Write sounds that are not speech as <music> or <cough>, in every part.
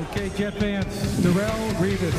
Okay, Jet fans, Darrelle Revis.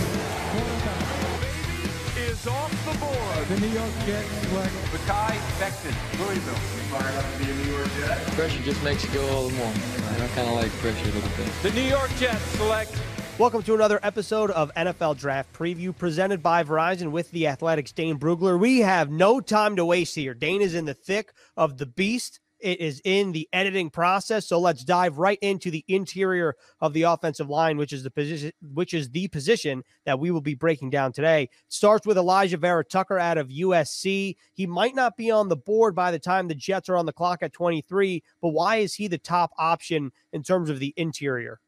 is off the board. The New York Jets select Mekhi Becton, Louisville. Fired up to be a New York Jet. Pressure just makes you go all the more. I kind of like pressure a little bit. The New York Jets select Welcome to another episode of NFL Draft Preview presented by Verizon with the Athletic's Dane Brugler. We have no time to waste here. Dane is in the thick of the beast. It is in the editing process, so let's dive right into the interior of the offensive line, which is the position, which is the position that we will be breaking down today. Starts with Alijah Vera Tucker out of USC. He might not be on the board by the time the Jets are on the clock at 23, but why is he the top option in terms of the interior?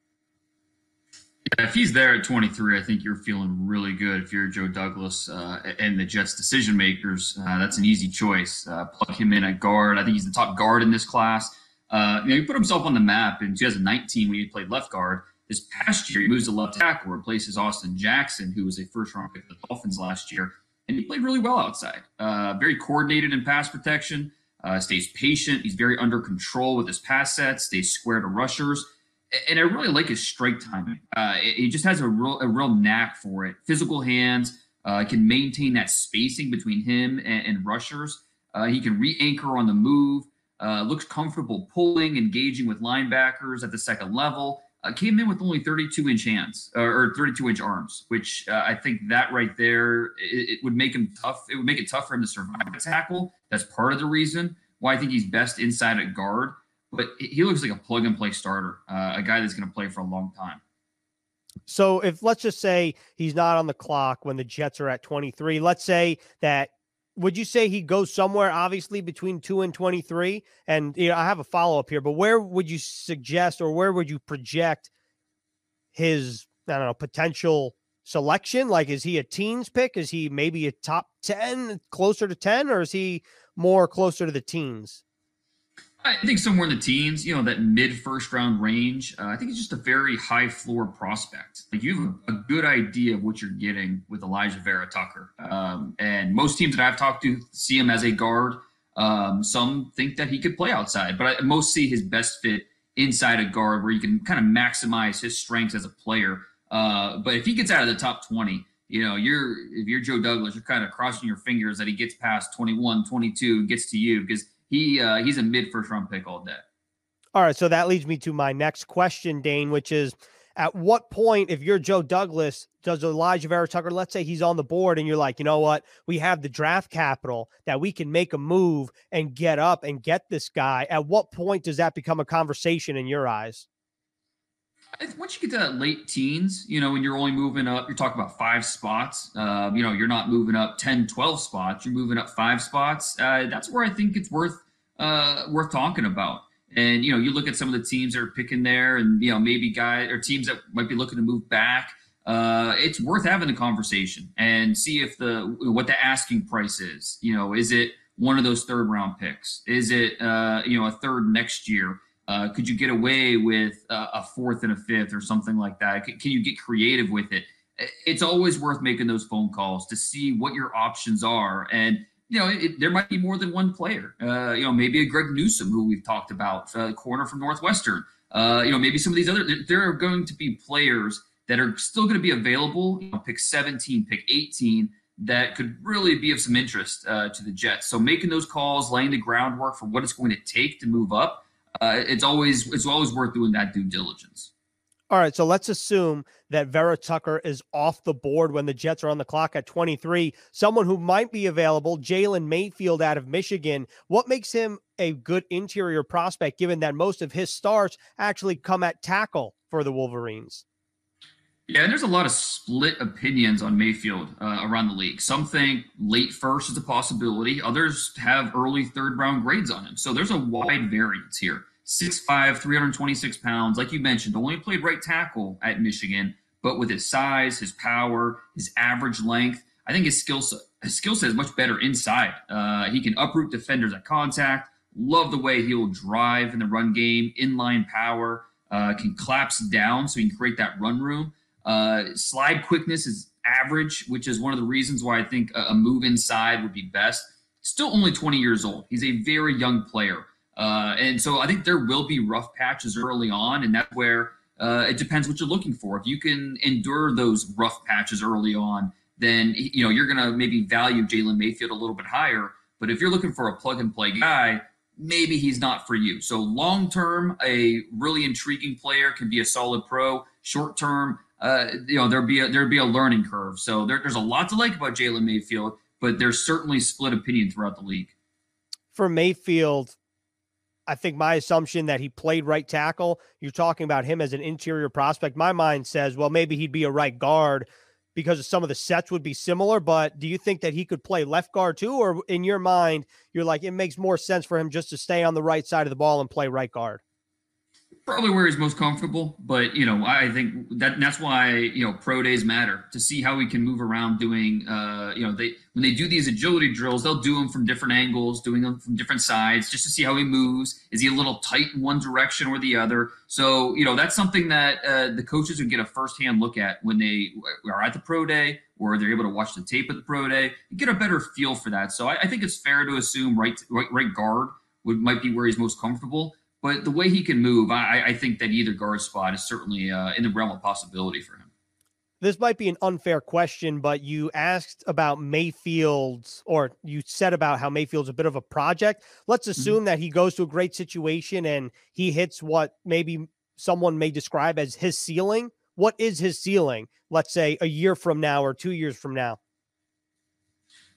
Yeah, if he's there at 23, I think you're feeling really good. If you're Joe Douglas uh, and the Jets decision makers, uh, that's an easy choice. Uh, plug him in at guard. I think he's the top guard in this class. Uh, you know, he put himself on the map in 2019 when he played left guard. This past year, he moves to left tackle, replaces Austin Jackson, who was a first round pick of the Dolphins last year, and he played really well outside. Uh, very coordinated in pass protection. Uh, stays patient. He's very under control with his pass sets. Stays square to rushers and I really like his strike timing. Uh, he just has a real a real knack for it. Physical hands uh, can maintain that spacing between him and, and rushers. Uh, he can re-anchor on the move. Uh, looks comfortable pulling, engaging with linebackers at the second level. Uh, came in with only 32 inch hands or 32 inch arms, which uh, I think that right there it, it would make him tough. It would make it tough for him to survive a tackle. That's part of the reason why I think he's best inside at guard but he looks like a plug and play starter, uh, a guy that's going to play for a long time. So if let's just say he's not on the clock when the Jets are at 23, let's say that would you say he goes somewhere obviously between 2 and 23 and you know I have a follow up here but where would you suggest or where would you project his I don't know potential selection? Like is he a teens pick? Is he maybe a top 10 closer to 10 or is he more closer to the teens I think somewhere in the teens, you know, that mid first round range. Uh, I think it's just a very high floor prospect. Like you have a good idea of what you're getting with Alijah Vera Tucker. Um, and most teams that I've talked to see him as a guard. Um, some think that he could play outside, but I, most see his best fit inside a guard where you can kind of maximize his strengths as a player. Uh, but if he gets out of the top 20, you know, you're if you're Joe Douglas, you're kind of crossing your fingers that he gets past 21, 22 and gets to you because he uh, he's a mid first round pick all day. All right, so that leads me to my next question, Dane, which is at what point, if you're Joe Douglas, does Alijah Vera Tucker, let's say he's on the board and you're like, you know what, we have the draft capital that we can make a move and get up and get this guy. At what point does that become a conversation in your eyes? Once you get to that late teens, you know, when you're only moving up, you're talking about five spots. Uh, you know, you're not moving up 10, 12 spots. You're moving up five spots. Uh, that's where I think it's worth uh, worth talking about. And you know, you look at some of the teams that are picking there, and you know, maybe guys or teams that might be looking to move back. Uh, it's worth having the conversation and see if the what the asking price is. You know, is it one of those third round picks? Is it uh, you know a third next year? Uh, could you get away with uh, a fourth and a fifth or something like that? Can, can you get creative with it? It's always worth making those phone calls to see what your options are. And, you know, it, there might be more than one player. Uh, you know, maybe a Greg Newsom, who we've talked about, uh, corner from Northwestern. Uh, you know, maybe some of these other, there are going to be players that are still going to be available, you know, pick 17, pick 18, that could really be of some interest uh, to the Jets. So making those calls, laying the groundwork for what it's going to take to move up uh, it's always it's always worth doing that due diligence. All right, so let's assume that Vera Tucker is off the board when the Jets are on the clock at 23. Someone who might be available, Jalen Mayfield out of Michigan. What makes him a good interior prospect, given that most of his starts actually come at tackle for the Wolverines? Yeah, and there's a lot of split opinions on Mayfield uh, around the league. Some think late first is a possibility. Others have early third round grades on him. So there's a wide variance here. 6'5, 326 pounds. Like you mentioned, only played right tackle at Michigan, but with his size, his power, his average length, I think his skill set, his skill set is much better inside. Uh, he can uproot defenders at contact. Love the way he'll drive in the run game, inline power, uh, can collapse down so he can create that run room. Uh, slide quickness is average, which is one of the reasons why I think a, move inside would be best. Still only 20 years old. He's a very young player. Uh, and so I think there will be rough patches early on, and that's where uh, it depends what you're looking for. If you can endure those rough patches early on, then you know you're going to maybe value Jalen Mayfield a little bit higher. But if you're looking for a plug and play guy, maybe he's not for you. So long term, a really intriguing player can be a solid pro. Short term, uh, you know there'd be a, there'd be a learning curve. So there, there's a lot to like about Jalen Mayfield, but there's certainly split opinion throughout the league. For Mayfield, I think my assumption that he played right tackle, you're talking about him as an interior prospect. My mind says, well, maybe he'd be a right guard because some of the sets would be similar. But do you think that he could play left guard too? Or in your mind, you're like, it makes more sense for him just to stay on the right side of the ball and play right guard? Probably where he's most comfortable. But you know, I think that that's why you know pro days matter to see how he can move around doing. Uh, you know, they when they do these agility drills, they'll do them from different angles, doing them from different sides, just to see how he moves. Is he a little tight in one direction or the other? So you know, that's something that uh, the coaches would get a firsthand look at when they are at the pro day. Or they're able to watch the tape at the pro day, and get a better feel for that. So I, I think it's fair to assume right, right, right guard would might be where he's most comfortable. But the way he can move, I, I think that either guard spot is certainly uh, in the realm of possibility for him. This might be an unfair question, but you asked about Mayfield's, or you said about how Mayfield's a bit of a project. Let's mm-hmm. assume mm-hmm. that he goes to a great situation and he hits what maybe someone may describe as his ceiling. What is his ceiling? Let's say a year from now or two years from now.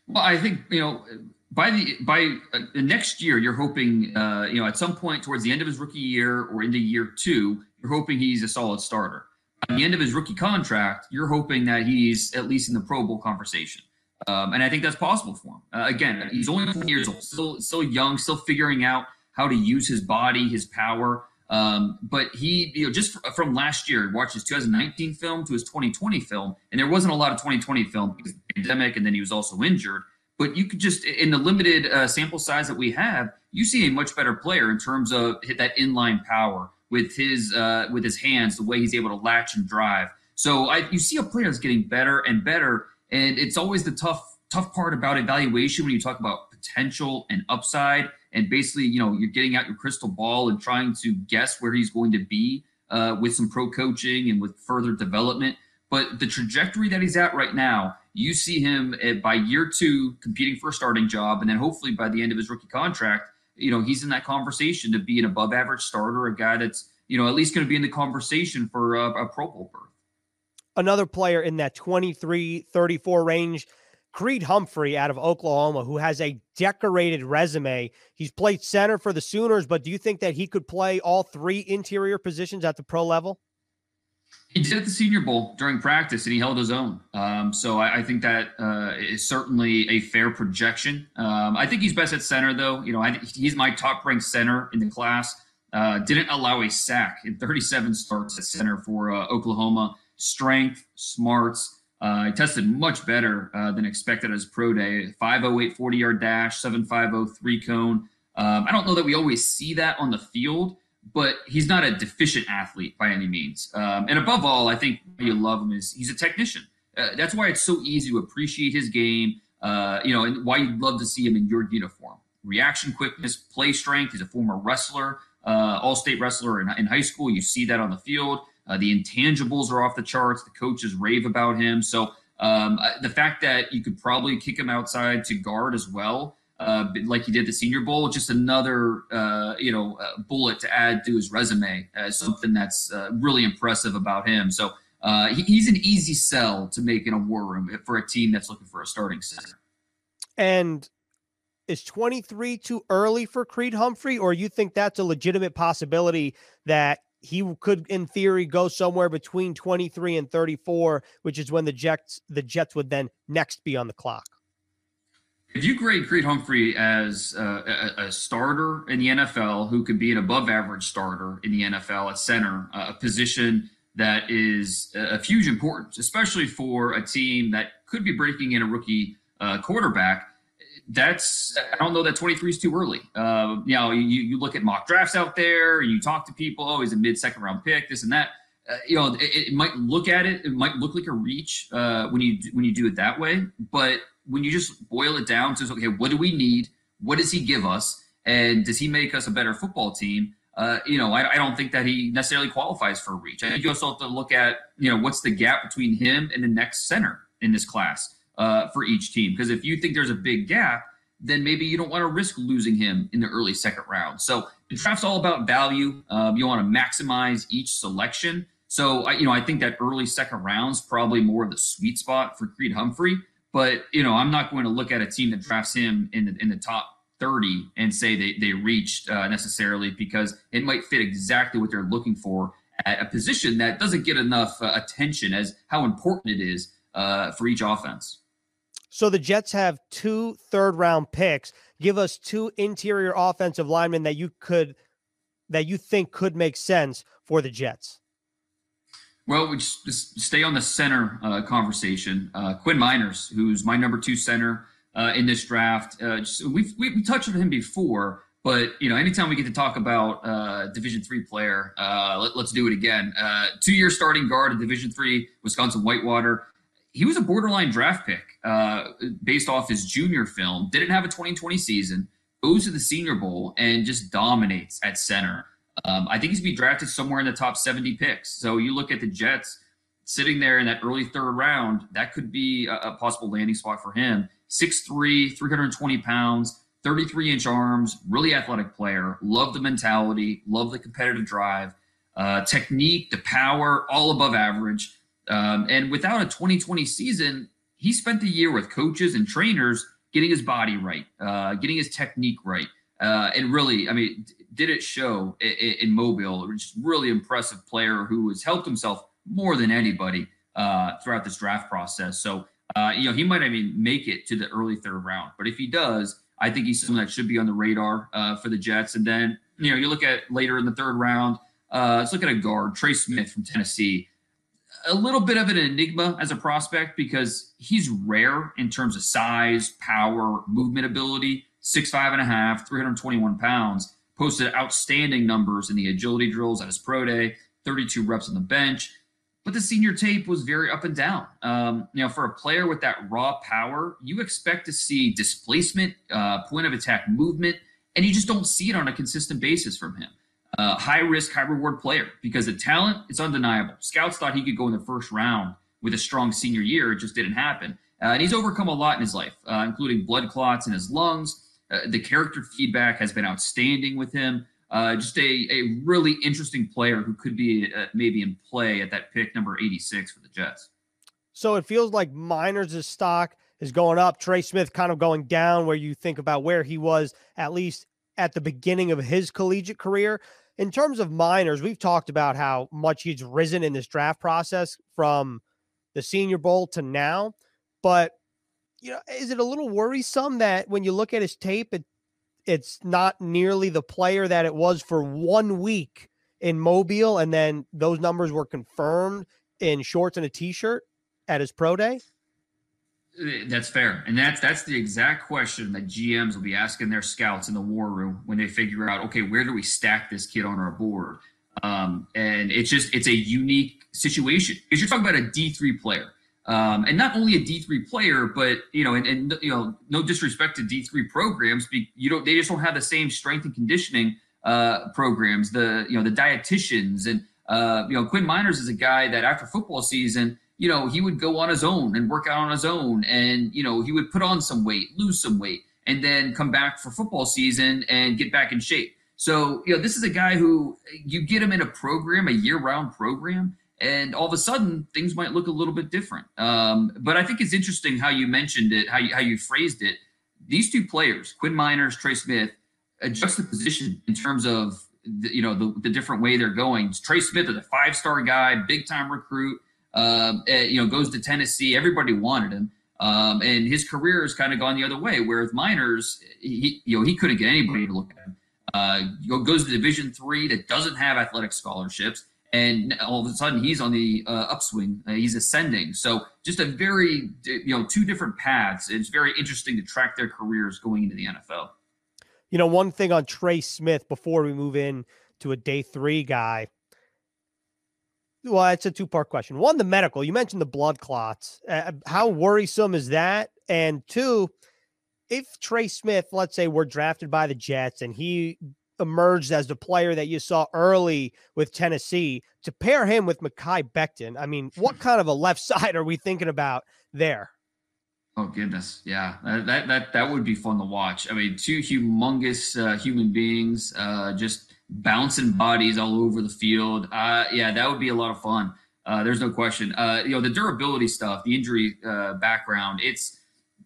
Well, I think you know by the by uh, next year, you're hoping, uh, you know, at some point towards the end of his rookie year or into year two, you're hoping he's a solid starter. At the end of his rookie contract, you're hoping that he's at least in the Pro Bowl conversation, um, and I think that's possible for him. Uh, again, he's only 20 years old, still still young, still figuring out how to use his body, his power. Um, but he, you know, just from last year, watched his 2019 film to his 2020 film, and there wasn't a lot of 2020 film because of the pandemic, and then he was also injured. But you could just, in the limited uh, sample size that we have, you see a much better player in terms of hit that inline power with his uh, with his hands, the way he's able to latch and drive. So I, you see a player that's getting better and better, and it's always the tough tough part about evaluation when you talk about potential and upside, and basically, you know, you're getting out your crystal ball and trying to guess where he's going to be uh, with some pro coaching and with further development. But the trajectory that he's at right now you see him eh, by year two competing for a starting job, and then hopefully by the end of his rookie contract, you know, he's in that conversation to be an above average starter, a guy that's, you know, at least going to be in the conversation for a, a Pro Bowl berth. Another player in that 23 34 range, Creed Humphrey out of Oklahoma, who has a decorated resume. He's played center for the Sooners, but do you think that he could play all three interior positions at the pro level? He did at the Senior Bowl during practice, and he held his own. Um, so I, I, think that uh, is certainly a fair projection. Um, I think he's best at center, though. You know, I, he's my top-ranked center in the class. Uh, didn't allow a sack in 37 starts at center for uh, Oklahoma. Strength, smarts. Uh, he tested much better uh, than expected as pro day. 508 40 yard dash, 7503 cone. Um, I don't know that we always see that on the field but he's not a deficient athlete by any means. Um, and above all, I think you love him is he's a technician. Uh, that's why it's so easy to appreciate his game. Uh, you know, and why you'd love to see him in your uniform. Reaction quickness, play strength. He's a former wrestler, uh, all-state wrestler in, in, high school. You see that on the field. Uh, the intangibles are off the charts. The coaches rave about him. So um, the fact that you could probably kick him outside to guard as well uh, like he did the Senior Bowl. Just another, uh, you know, uh, bullet to add to his resume something that's uh, really impressive about him. So uh, he, he's an easy sell to make in a war room for a team that's looking for a starting center. And is 23 too early for Creed Humphrey, or you think that's a legitimate possibility that he could, in theory, go somewhere between 23 and 34, which is when the Jets the Jets would then next be on the clock? If you grade Creed Humphrey as a, a, starter in the NFL who could be an above average starter in the NFL at center, a position that is of huge importance, especially for a team that could be breaking in a rookie uh, quarterback. That's I don't know that 23 is too early. Uh, you know, you, you look at mock drafts out there, you talk to people. Oh, he's a mid second round pick, this and that. Uh, you know, it, it, might look at it, it might look like a reach uh, when you when you do it that way, but when you just boil it down to okay, what do we need? What does he give us? And does he make us a better football team? uh, you know, I, I, don't think that he necessarily qualifies for a reach. I think you also have to look at, you know, what's the gap between him and the next center in this class uh, for each team. Because if you think there's a big gap, then maybe you don't want to risk losing him in the early second round. So the draft's all about value. Um, you want to maximize each selection. So, I, you know, I think that early second round's probably more of the sweet spot for Creed Humphrey. But you know, I'm not going to look at a team that drafts him in the in the top 30 and say they, they reached uh, necessarily because it might fit exactly what they're looking for at a position that doesn't get enough uh, attention as how important it is uh, for each offense. So the Jets have two third round picks. Give us two interior offensive linemen that you could that you think could make sense for the Jets. Well, we just, just stay on the center uh, conversation. Uh, Quinn Meinerz, who's my number two center uh, in this draft. Uh, just, we've, we, touched on him before, but you know, anytime we get to talk about uh, Division three player, uh, let, us do it again. Two year starting guard at Division three, Wisconsin Whitewater. He was a borderline draft pick based off his junior film. Didn't have a 2020 season. Goes to the Senior Bowl and just dominates at center. Um, I think he's be drafted somewhere in the top 70 picks. So you look at the Jets sitting there in that early third round, that could be a, a possible landing spot for him. 6'3, 320 pounds, 33 inch arms, really athletic player. Love the mentality, love the competitive drive, uh, technique, the power, all above average. Um, and without a 2020 season, he spent the year with coaches and trainers getting his body right, uh, getting his technique right. Uh, and really, I mean, did it show in, in Mobile? Just really impressive player who has helped himself more than anybody uh, throughout this draft process. So uh, you know, he might even make it to the early third round. But if he does, I think he's someone that should be on the radar uh, for the Jets. And then, you know, you look at later in the third round, uh, let's look at a guard, Trey Smith from Tennessee. A little bit of an enigma as a prospect because he's rare in terms of size, power, movement ability. Six five and a half, 321 pounds. Posted outstanding numbers in the agility drills at his pro day, 32 reps on the bench but the senior tape was very up and down. Um, you know, for a player with that raw power, you expect to see displacement, uh, point of attack movement, and you just don't see it on a consistent basis from him. Uh, high risk, high reward player because the talent is undeniable. Scouts thought he could go in the first round with a strong senior year. It just didn't happen. Uh, and he's overcome a lot in his life, uh, including blood clots in his lungs. Uh, the character feedback has been outstanding with him. Uh, just a, a really interesting player who could be uh, maybe in play at that pick number 86 for the Jets. So it feels like Meinerz' stock is going up. Trey Smith kind of going down where you think about where he was at least at the beginning of his collegiate career. In terms of Meinerz, we've talked about how much he's risen in this draft process from the Senior Bowl to now. But you know, is it a little worrisome that when you look at his tape, it it's not nearly the player that it was for one week in Mobile, and then those numbers were confirmed in shorts and a t-shirt at his pro day. Uh, that's fair, and that's that's the exact question that GMs will be asking their scouts in the war room when they figure out, okay, where do we stack this kid on our board? Um, and it's just it's a unique situation because you're talking about a D three player. Um, and not only a D3 player, but you know, and, and you know, no disrespect to D3 programs, you don't they just don't have the same strength and conditioning uh, programs. The you know the dietitians and uh, you know Quinn Meinerz is a guy that after football season, you know, he would go on his own and work out on his own, and you know he would put on some weight, lose some weight, and then come back for football season and get back in shape. So you know, this is a guy who you get him in a program, a year-round program and all of a sudden things might look a little bit different. Um, but I think it's interesting how you mentioned it, how you, how you phrased it. These two players, Quinn Meinerz, Trey Smith, adjust the position in terms of the, you know the, the different way they're going. Trey Smith is a five star guy, big time recruit. Um, uh, you know, goes to Tennessee. Everybody wanted him. Um, and his career has kind of gone the other way. Whereas Meinerz, he, you know, he couldn't get anybody to look at him. Uh, goes to Division three that doesn't have athletic scholarships and all of a sudden he's on the uh, upswing. Uh, he's ascending. So just a very you know two different paths. It's very interesting to track their careers going into the NFL. You know, one thing on Trey Smith before we move in to a day three guy. Well, it's a two part question. One, the medical. You mentioned the blood clots. Uh, how worrisome is that? And two, if Trey Smith, let's say, were drafted by the Jets and he emerged as the player that you saw early with Tennessee. To pair him with Mekhi Becton, I mean, what <laughs> kind of a left side are we thinking about there? Oh goodness, yeah, that that that would be fun to watch. I mean, two humongous uh, human beings uh, just bouncing bodies all over the field. Uh, yeah, that would be a lot of fun. Uh, there's no question. Uh, you know, the durability stuff, the injury uh, background, it's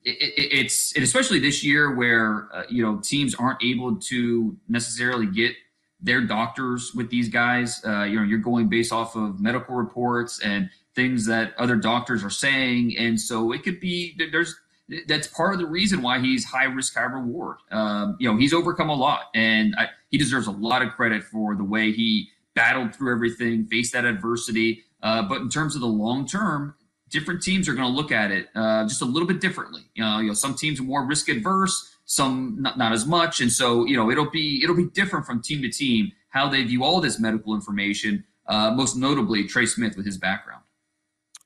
it, it, it's and especially this year where you know teams aren't able to necessarily get their doctors with these guys. you know, you're going based off of medical reports and things that other doctors are saying, and so it could be there's that's part of the reason why he's high risk, high reward. Um, you know, he's overcome a lot, and I, he deserves a lot of credit for the way he battled through everything, faced that adversity. Uh, but in terms of the long term, different teams are going to look at it uh, just a little bit differently. You know, you know, some teams are more risk adverse, some not, not as much, and so you know it'll be it'll be different from team to team how they view all this medical information. Uh, most notably, Trey Smith with his background.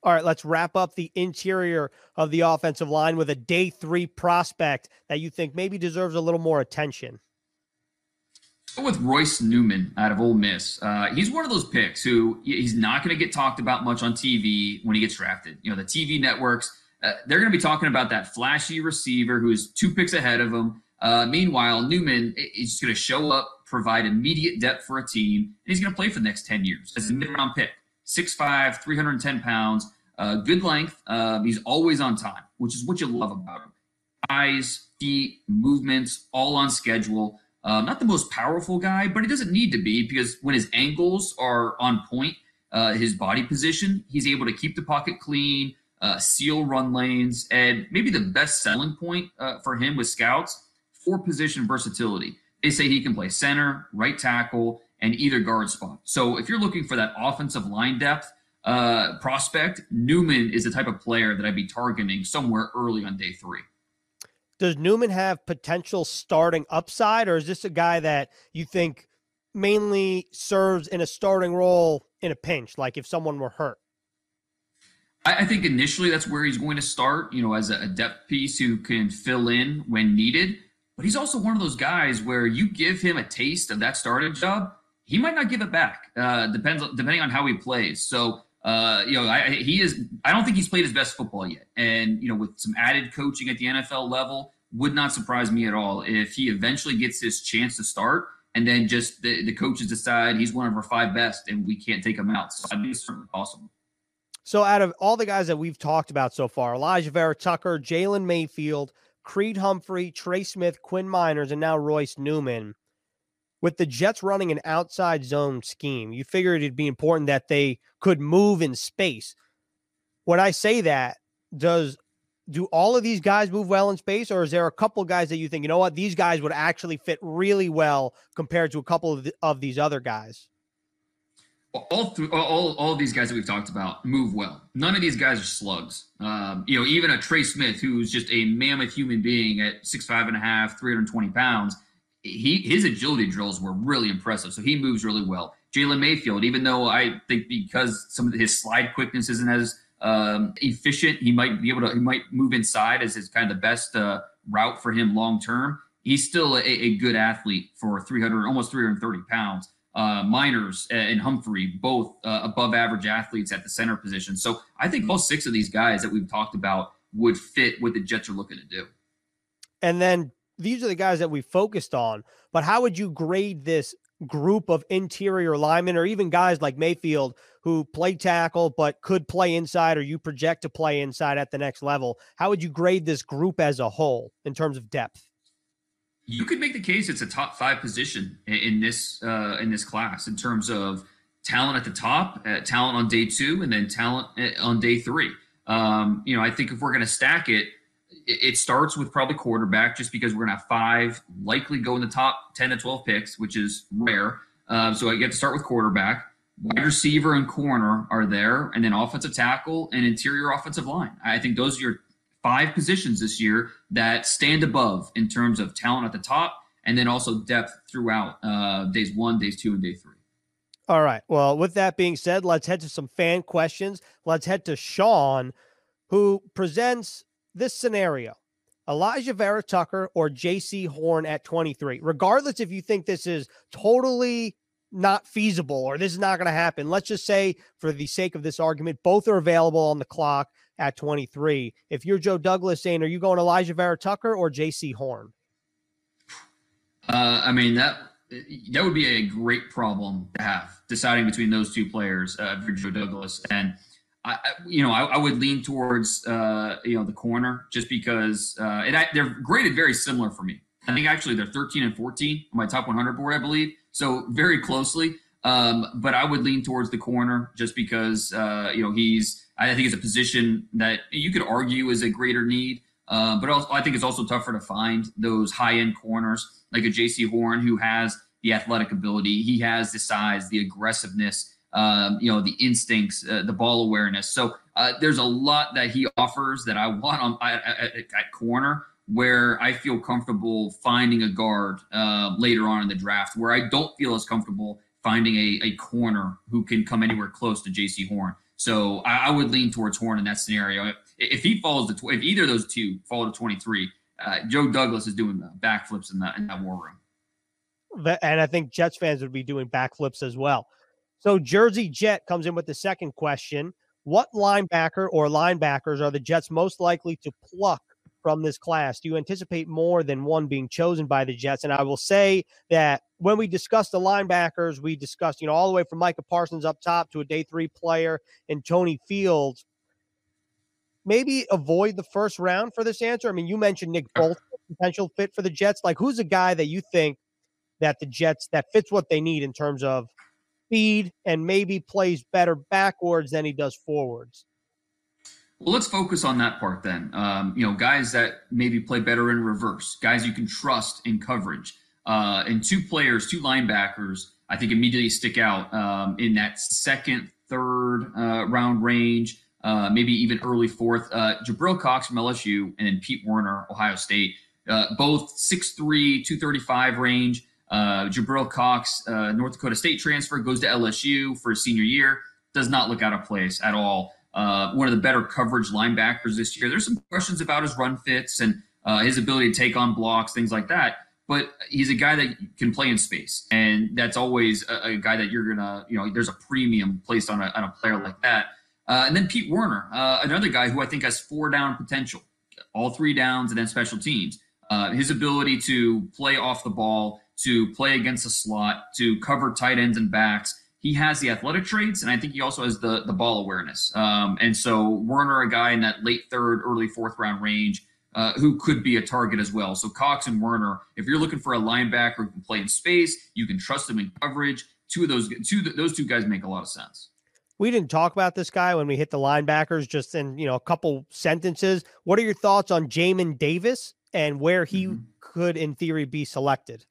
All right, let's wrap up the interior of the offensive line with a day three prospect that you think maybe deserves a little more attention. With Royce Newman out of Ole Miss. Uh, he's one of those picks who he's not going to get talked about much on TV when he gets drafted. You know, the TV networks, uh, they're going to be talking about that flashy receiver who is two picks ahead of him. Uh, meanwhile, Newman is just going to show up, provide immediate depth for a team, and he's going to play for the next 10 years as a mid round pick. 6'5, 310 pounds, uh, good length. Um, he's always on time, which is what you love about him. Eyes, feet, movements, all on schedule. Uh, not the most powerful guy, but he doesn't need to be because when his angles are on point, uh, his body position, he's able to keep the pocket clean, uh, seal run lanes, and maybe the best selling point uh, for him with scouts for position versatility. They say he can play center, right tackle, and either guard spot. So if you're looking for that offensive line depth uh, prospect, Newman is the type of player that I'd be targeting somewhere early on day three. Does Newman have potential starting upside, or is this a guy that you think mainly serves in a starting role in a pinch, like if someone were hurt? I, think initially that's where he's going to start, you know, as a depth piece who can fill in when needed. But he's also one of those guys where you give him a taste of that starting job, he might not give it back. Uh, depends depending on how he plays. So uh, you know, I, he is. I don't think he's played his best football yet, and you know, with some added coaching at the NFL level, would not surprise me at all if he eventually gets his chance to start, and then just the, the coaches decide he's one of our five best, and we can't take him out. So I think it's certainly possible. So, out of all the guys that we've talked about so far, Alijah Vera Tucker, Jalen Mayfield, Creed Humphrey, Trey Smith, Quinn Meinerz, and now Royce Newman with the Jets running an outside zone scheme, you figured it'd be important that they could move in space. When I say that, does do all of these guys move well in space, or is there a couple guys that you think, you know what, these guys would actually fit really well compared to a couple of, the, of these other guys? All, th- all, all these guys that we've talked about move well. None of these guys are slugs. Um, you know, even a Trey Smith, who's just a mammoth human being at six five and a half, 320 pounds, he his agility drills were really impressive. So he moves really well. Jalen Mayfield, even though I think because some of his slide quickness isn't as um, efficient, he might be able to he might move inside as his kind of the best uh, route for him long term. He's still a, a, good athlete for 300, almost 330 pounds. Uh, Meinerz and Humphrey, both uh, above average athletes at the center position. So I think all six of these guys that we've talked about would fit what the Jets are looking to do. And then these are the guys that we focused on. But how would you grade this group of interior linemen or even guys like Mayfield who play tackle but could play inside or you project to play inside at the next level? How would you grade this group as a whole in terms of depth? You could make the case it's a top five position in this uh, in this class in terms of talent at the top, uh, talent on day two, and then talent uh, on day three. Um, you know, I think if we're going to stack it, it starts with probably quarterback, just because we're gonna have five likely go in the top ten to twelve picks, which is rare. Uh, so I get to start with quarterback. Wide receiver and corner are there, and then offensive tackle and interior offensive line. I think those are your five positions this year that stand above in terms of talent at the top, and then also depth throughout uh, days one, days two, and day three. All right. Well, with that being said, let's head to some fan questions. Let's head to Sean, who presents this scenario Alijah Vera Tucker or Jaycee Horn at 23. Regardless if you think this is totally not feasible or this is not going to happen, let's just say, for the sake of this argument, both are available on the clock at 23. If you're Joe Douglas saying, are you going Alijah Vera Tucker or Jaycee Horn? Uh, I mean that that would be a great problem to have deciding between those two players, uh, for Joe Douglas and. I, you know, I, I, would lean towards uh, you know the corner just because uh, I, they're graded very similar for me. I think actually they're 13 and 14 on my top 100 board, I believe, so very closely. Um, but I would lean towards the corner just because uh, you know he's. I think it's a position that you could argue is a greater need, uh, but also, I think it's also tougher to find those high end corners like a Jaycee Horn who has the athletic ability, he has the size, the aggressiveness um, you know, the instincts, uh, the ball awareness. So uh, there's a lot that he offers that I want on at, corner where I feel comfortable finding a guard uh, later on in the draft, where I don't feel as comfortable finding a, a corner who can come anywhere close to Jaycee Horn. So I, I, would lean towards Horn in that scenario. If, if he falls to, tw- if either of those two fall to 23, uh, Joe Douglas is doing backflips in that in that war room. And I think Jets fans would be doing backflips as well. So Jersey Jet comes in with the second question. What linebacker or linebackers are the Jets most likely to pluck from this class? Do you anticipate more than one being chosen by the Jets? And I will say that when we discussed the linebackers, we discussed, you know, all the way from Micah Parsons up top to a day three player and Tony Fields. Maybe avoid the first round for this answer. I mean, you mentioned Nick Bolton, potential fit for the Jets. Like, who's a guy that you think that the Jets that fits what they need in terms of speed and maybe plays better backwards than he does forwards. Well, let's focus on that part then. Um, you know, guys that maybe play better in reverse, guys you can trust in coverage, uh, and two players, two linebackers, I think immediately stick out um, in that second, third uh, round range, uh, maybe even early fourth. Uh, Jabril Cox from LSU and Pete Werner, Ohio State, uh, both 6'3, 235 range. Uh, Jabril Cox, uh, North Dakota State transfer, goes to LSU for his senior year. Does not look out of place at all. Uh, one of the better coverage linebackers this year. There's some questions about his run fits and uh, his ability to take on blocks, things like that. But he's a guy that can play in space, and that's always a, a guy that you're gonna, you know, there's a premium placed on a, on a player like that. Uh, and then Pete Werner, uh, another guy who I think has four down potential, all three downs, and then special teams. his ability to play off the ball to play against the slot, to cover tight ends and backs. He has the athletic traits, and I think he also has the the ball awareness. Um, and so Werner, a guy in that late third, early fourth round range, uh, who could be a target as well. So Cox and Werner, if you're looking for a linebacker who can play in space, you can trust them in coverage. Two of those two those two guys make a lot of sense. We didn't talk about this guy when we hit the linebackers, just in you know a couple sentences. What are your thoughts on Jamin Davis and where he mm-hmm. could, in theory, be selected?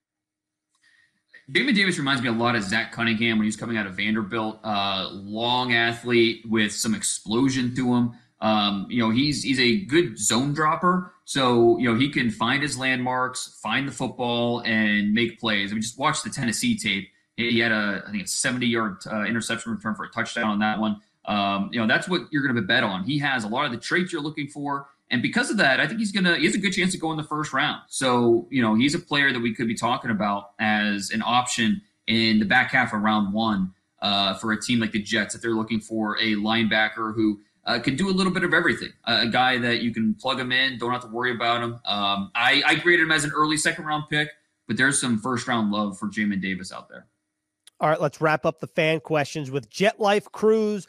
David Davis reminds me a lot of Zach Cunningham when he was coming out of Vanderbilt. Uh, long athlete with some explosion to him. Um, you know, he's he's a good zone dropper, so you know he can find his landmarks, find the football, and make plays. I mean, just watch the Tennessee tape. He had a I think a 70 yard uh, interception return for a touchdown on that one. Um, you know, that's what you're going to bet on. He has a lot of the traits you're looking for. And because of that, I think he's gonna he has a good chance to go in the first round. So, you know, he's a player that we could be talking about as an option in the back half of round one uh, for a team like the Jets if they're looking for a linebacker who uh, can do a little bit of everything. Uh, a guy that you can plug him in, don't have to worry about him. Um, I, I graded him as an early second round pick, but there's some first round love for Jamin Davis out there. All right, let's wrap up the fan questions with Jet Life Cruise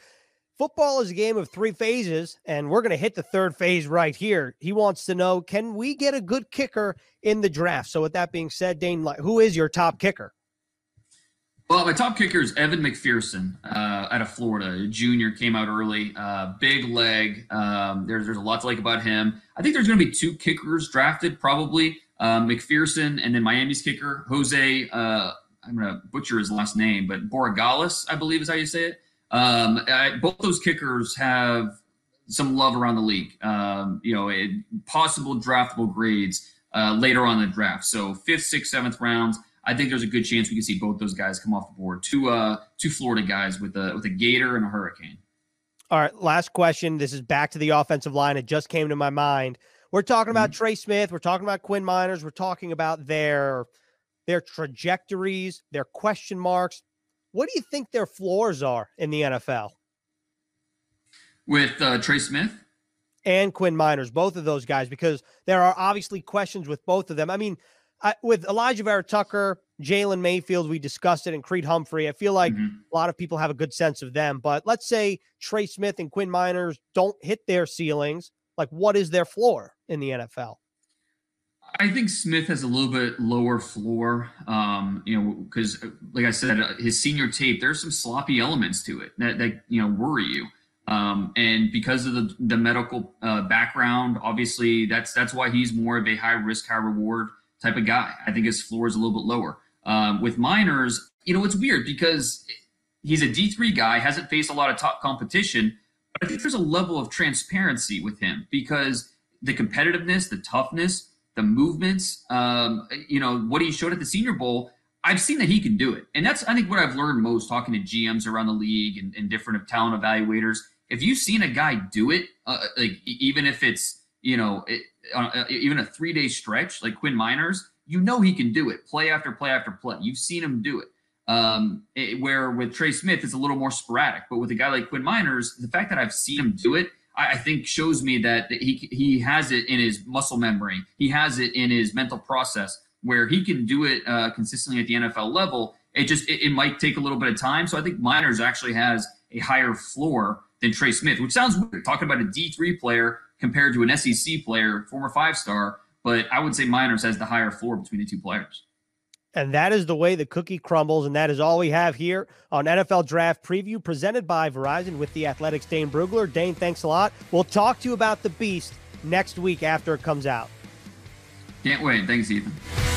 Football is a game of three phases, and we're going to hit the third phase right here. He wants to know can we get a good kicker in the draft? So, with that being said, Dane, who is your top kicker? Well, my top kicker is Evan McPherson uh, out of Florida. Junior came out early, uh, big leg. Um, there's there's a lot to like about him. I think there's going to be two kickers drafted, probably uh, McPherson and then Miami's kicker Jose. Uh, I'm going to butcher his last name, but Borregales, I believe is how you say it. Um, I, both those kickers have some love around the league. Um, you know, it, possible draftable grades uh, later on in the draft. So fifth, sixth, seventh rounds. I think there's a good chance we can see both those guys come off the board. Two uh, two Florida guys with a with a Gator and a Hurricane. All right, last question. This is back to the offensive line. It just came to my mind. We're talking about Trey Smith. We're talking about Quinn Meinerz. We're talking about their their trajectories, their question marks. What do you think their floors are in the NFL? With uh, Trey Smith? and Quinn Meinerz, both of those guys, because there are obviously questions with both of them. I mean, I, with Alijah Vera Tucker, Jalen Mayfield, we discussed it, and Creed Humphrey. I feel like Mhm. a lot of people have a good sense of them. But let's say Trey Smith and Quinn Meinerz don't hit their ceilings. Like, what is their floor in the NFL? I think Smith has a little bit lower floor, um, you know, because like I said, uh, his senior tape, there's some sloppy elements to it that, that you know worry you. Um, and because of the the medical uh, background, obviously that's that's why he's more of a high risk, high reward type of guy. I think his floor is a little bit lower. Um, with Meinerz, you know, it's weird because he's a D three guy, hasn't faced a lot of top competition, but I think there's a level of transparency with him because the competitiveness, the toughness, the movements, um, you know, what he showed at the Senior Bowl. I've seen that he can do it, and that's I think what I've learned most talking to GMs around the league and, and different talent evaluators. If you've seen a guy do it, uh, like e- even if it's you know it, uh, even a three day stretch like Quinn Meinerz, you know he can do it, play after play after play. You've seen him do it. Um, it- where with Trey Smith, it's a little more sporadic, but with a guy like Quinn Meinerz, the fact that I've seen him do it, I, think shows me that he he has it in his muscle memory. He has it in his mental process where he can do it uh, consistently at the NFL level. It just it, it might take a little bit of time. So I think Meinerz actually has a higher floor than Trey Smith, which sounds weird talking about a D three player compared to an SEC player, former five star. But I would say Meinerz has the higher floor between the two players. And that is the way the cookie crumbles. And that is all we have here on NFL Draft Preview presented by Verizon with the Athletic's Dane Brugler. Dane, thanks a lot. We'll talk to you about the Beast next week after it comes out. Can't wait. Thanks, Ethan.